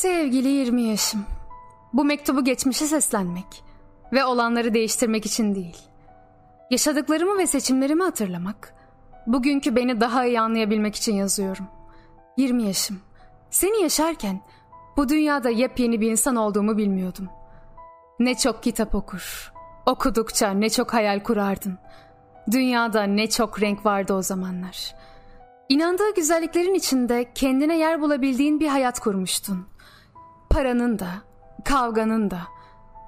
Sevgili 20 yaşım. Bu mektubu geçmişe seslenmek ve olanları değiştirmek için değil. Yaşadıklarımı ve seçimlerimi hatırlamak, bugünkü beni daha iyi anlayabilmek için yazıyorum. 20 yaşım. Seni yaşarken bu dünyada yepyeni bir insan olduğumu bilmiyordum. Ne çok kitap okur, okudukça ne çok hayal kurardın. Dünyada ne çok renk vardı o zamanlar. İnandığı güzelliklerin içinde kendine yer bulabildiğin bir hayat kurmuştun. Paranın da, kavganın da,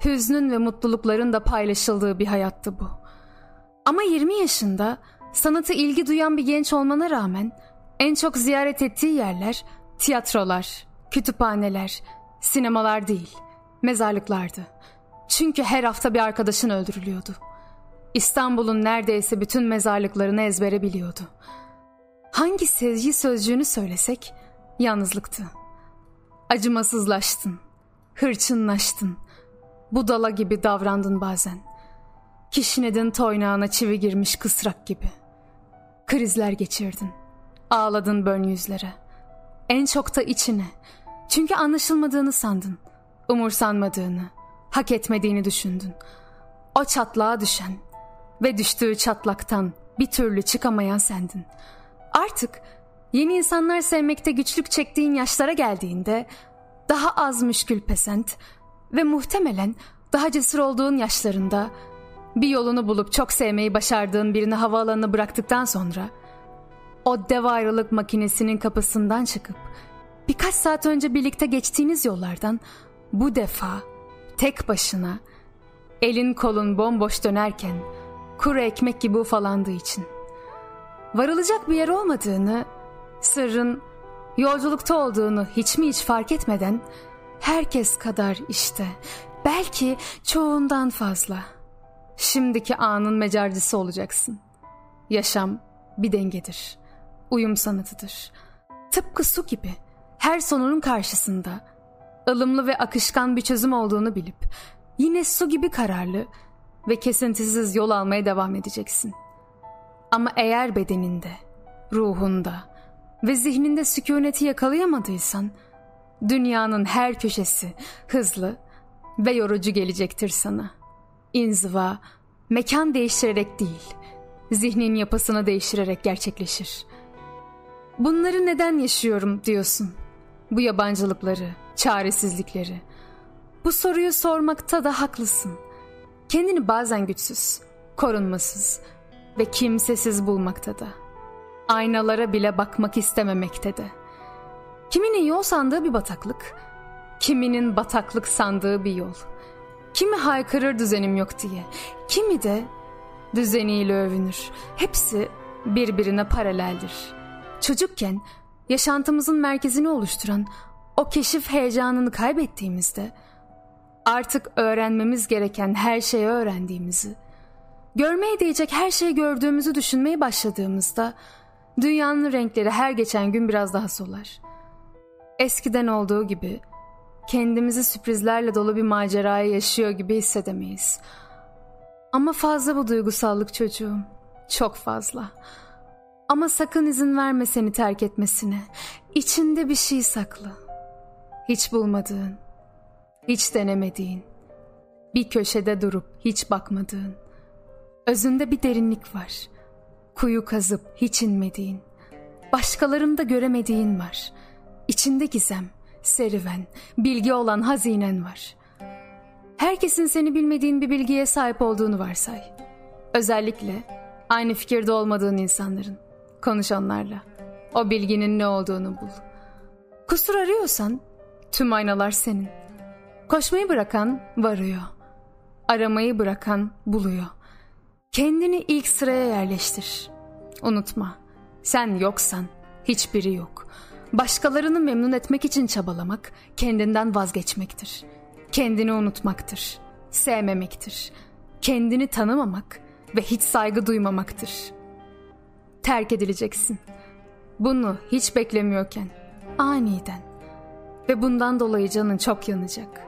hüznün ve mutlulukların da paylaşıldığı bir hayattı bu. Ama 20 yaşında sanata ilgi duyan bir genç olmana rağmen en çok ziyaret ettiği yerler tiyatrolar, kütüphaneler, sinemalar değil, mezarlıklardı. Çünkü her hafta bir arkadaşın öldürülüyordu. İstanbul'un neredeyse bütün mezarlıklarını ezbere biliyordu. Hangi sezgi sözcüğünü söylesek yalnızlıktı. Acımasızlaştın, hırçınlaştın, budala gibi davrandın bazen. Kişinedin toynağına çivi girmiş kısrak gibi. Krizler geçirdin, ağladın bön yüzlere. En çok da içine. Çünkü anlaşılmadığını sandın, umursanmadığını, hak etmediğini düşündün. O çatlağa düşen ve düştüğü çatlaktan bir türlü çıkamayan sendin. Artık yeni insanlar sevmekte güçlük çektiğin yaşlara geldiğinde daha az müşkül pesent ve muhtemelen daha cesur olduğun yaşlarında bir yolunu bulup çok sevmeyi başardığın birini havaalanına bıraktıktan sonra o dev ayrılık makinesinin kapısından çıkıp birkaç saat önce birlikte geçtiğiniz yollardan bu defa tek başına elin kolun bomboş dönerken kuru ekmek gibi ufalandığı için varılacak bir yer olmadığını sırrın yolculukta olduğunu hiç mi hiç fark etmeden herkes kadar işte belki çoğundan fazla şimdiki anın mecarcısı olacaksın. Yaşam bir dengedir. Uyum sanatıdır. Tıpkı su gibi her sonunun karşısında ılımlı ve akışkan bir çözüm olduğunu bilip yine su gibi kararlı ve kesintisiz yol almaya devam edeceksin. Ama eğer bedeninde, ruhunda, ve zihninde sükuneti yakalayamadıysan dünyanın her köşesi hızlı ve yorucu gelecektir sana. İnziva mekan değiştirerek değil, zihnin yapısını değiştirerek gerçekleşir. Bunları neden yaşıyorum diyorsun? Bu yabancılıkları, çaresizlikleri. Bu soruyu sormakta da haklısın. Kendini bazen güçsüz, korunmasız ve kimsesiz bulmakta da aynalara bile bakmak istememekte de. Kiminin yol sandığı bir bataklık, kiminin bataklık sandığı bir yol. Kimi haykırır düzenim yok diye, kimi de düzeniyle övünür. Hepsi birbirine paraleldir. Çocukken yaşantımızın merkezini oluşturan o keşif heyecanını kaybettiğimizde artık öğrenmemiz gereken her şeyi öğrendiğimizi, görmeye değecek her şeyi gördüğümüzü düşünmeye başladığımızda Dünyanın renkleri her geçen gün biraz daha solar. Eskiden olduğu gibi kendimizi sürprizlerle dolu bir maceraya yaşıyor gibi hissedemeyiz. Ama fazla bu duygusallık çocuğum. Çok fazla. Ama sakın izin verme seni terk etmesine. İçinde bir şey saklı. Hiç bulmadığın, hiç denemediğin, bir köşede durup hiç bakmadığın. Özünde bir derinlik var. Kuyu kazıp hiç inmediğin, başkalarında göremediğin var. İçinde gizem, serüven, bilgi olan hazinen var. Herkesin seni bilmediğin bir bilgiye sahip olduğunu varsay. Özellikle aynı fikirde olmadığın insanların. Konuş onlarla. O bilginin ne olduğunu bul. Kusur arıyorsan tüm aynalar senin. Koşmayı bırakan varıyor. Aramayı bırakan buluyor. Kendini ilk sıraya yerleştir. Unutma, sen yoksan hiçbiri yok. Başkalarını memnun etmek için çabalamak kendinden vazgeçmektir. Kendini unutmaktır. Sevmemektir. Kendini tanımamak ve hiç saygı duymamaktır. Terk edileceksin. Bunu hiç beklemiyorken aniden ve bundan dolayı canın çok yanacak.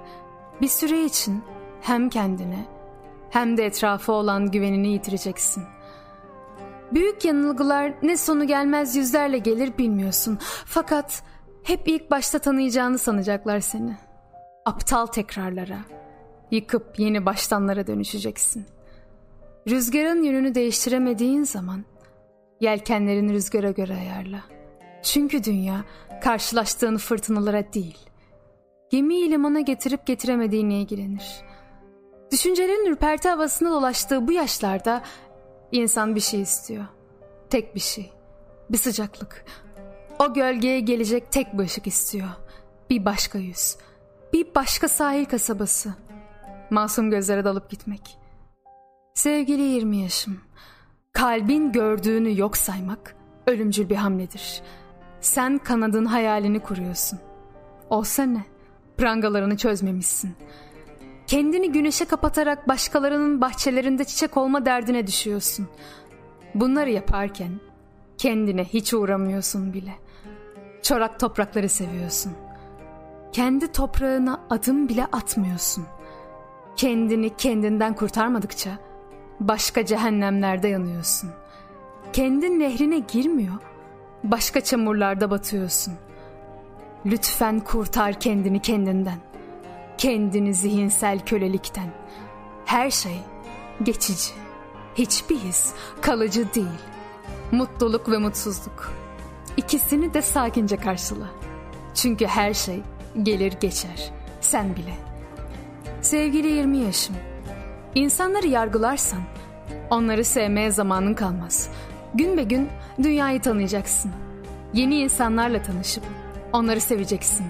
Bir süre için hem kendine hem de etrafı olan güvenini yitireceksin. Büyük yanılgılar ne sonu gelmez yüzlerle gelir bilmiyorsun. Fakat Hep ilk başta tanıyacağını sanacaklar seni. Aptal tekrarlara, yıkıp yeni baştanlara dönüşeceksin. Rüzgarın yönünü değiştiremediğin zaman yelkenlerini rüzgara göre ayarla. Çünkü dünya karşılaştığın fırtınalara değil, gemiyi limana getirip getiremediğine ilgilenir. Düşüncelerin ürperti havasında dolaştığı bu yaşlarda insan bir şey istiyor. Tek bir şey. Bir sıcaklık. O gölgeye gelecek tek bir ışık istiyor. Bir başka yüz. Bir başka sahil kasabası. Masum gözlere dalıp gitmek. Sevgili 20 yaşım. Kalbin gördüğünü yok saymak ölümcül bir hamledir. Sen kanadın hayalini kuruyorsun. Olsa ne? Prangalarını çözmemişsin. Kendini güneşe kapatarak başkalarının bahçelerinde çiçek olma derdine düşüyorsun. Bunları yaparken kendine hiç uğramıyorsun bile. Çorak toprakları seviyorsun. Kendi toprağına adım bile atmıyorsun. Kendini kendinden kurtarmadıkça başka cehennemlerde yanıyorsun. Kendi nehrine girmiyor, başka çamurlarda batıyorsun. Lütfen kurtar kendini kendinden. Kendini zihinsel kölelikten. Her şey geçici. Hiçbir his kalıcı değil. Mutluluk ve mutsuzluk. İkisini de sakince karşıla. Çünkü her şey gelir geçer. Sen bile. Sevgili 20 yaşım. İnsanları yargılarsan onları sevmeye zamanın kalmaz. Gün be gün dünyayı tanıyacaksın. Yeni insanlarla tanışıp onları seveceksin.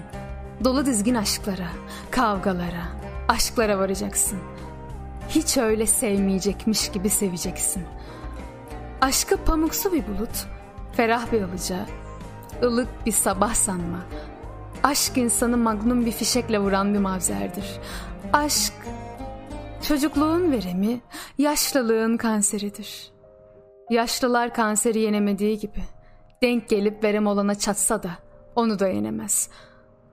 Dolu dizgin aşklara, kavgalara, aşklara varacaksın. Hiç öyle sevmeyecekmiş gibi seveceksin. Aşkı pamuksu bir bulut, ferah bir alıca, ılık bir sabah sanma. Aşk insanı magnum bir fişekle vuran bir mavzerdir. Aşk çocukluğun veremi, yaşlılığın kanseridir. Yaşlılar kanseri yenemediği gibi denk gelip verem olana çatsa da onu da yenemez.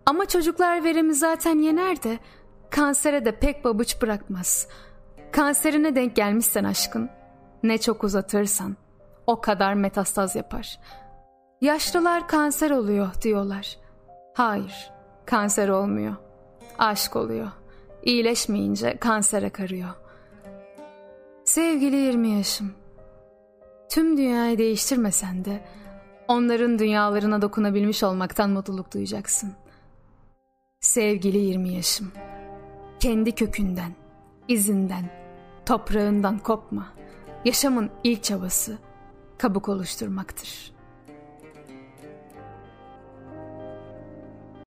Ama çocuklar veremi zaten yener de kansere de pek babuç bırakmaz. Kanserine denk gelmişsen aşkın ne çok uzatırsan o kadar metastaz yapar. Yaşlılar kanser oluyor diyorlar. Hayır, kanser olmuyor. Aşk oluyor. İyileşmeyince kansere karıyor. Sevgili 20 yaşım. Tüm dünyayı değiştirmesen de onların dünyalarına dokunabilmiş olmaktan mutluluk duyacaksın. Sevgili 20 yaşım. Kendi kökünden, izinden, toprağından kopma. Yaşamın ilk çabası kabuk oluşturmaktır.''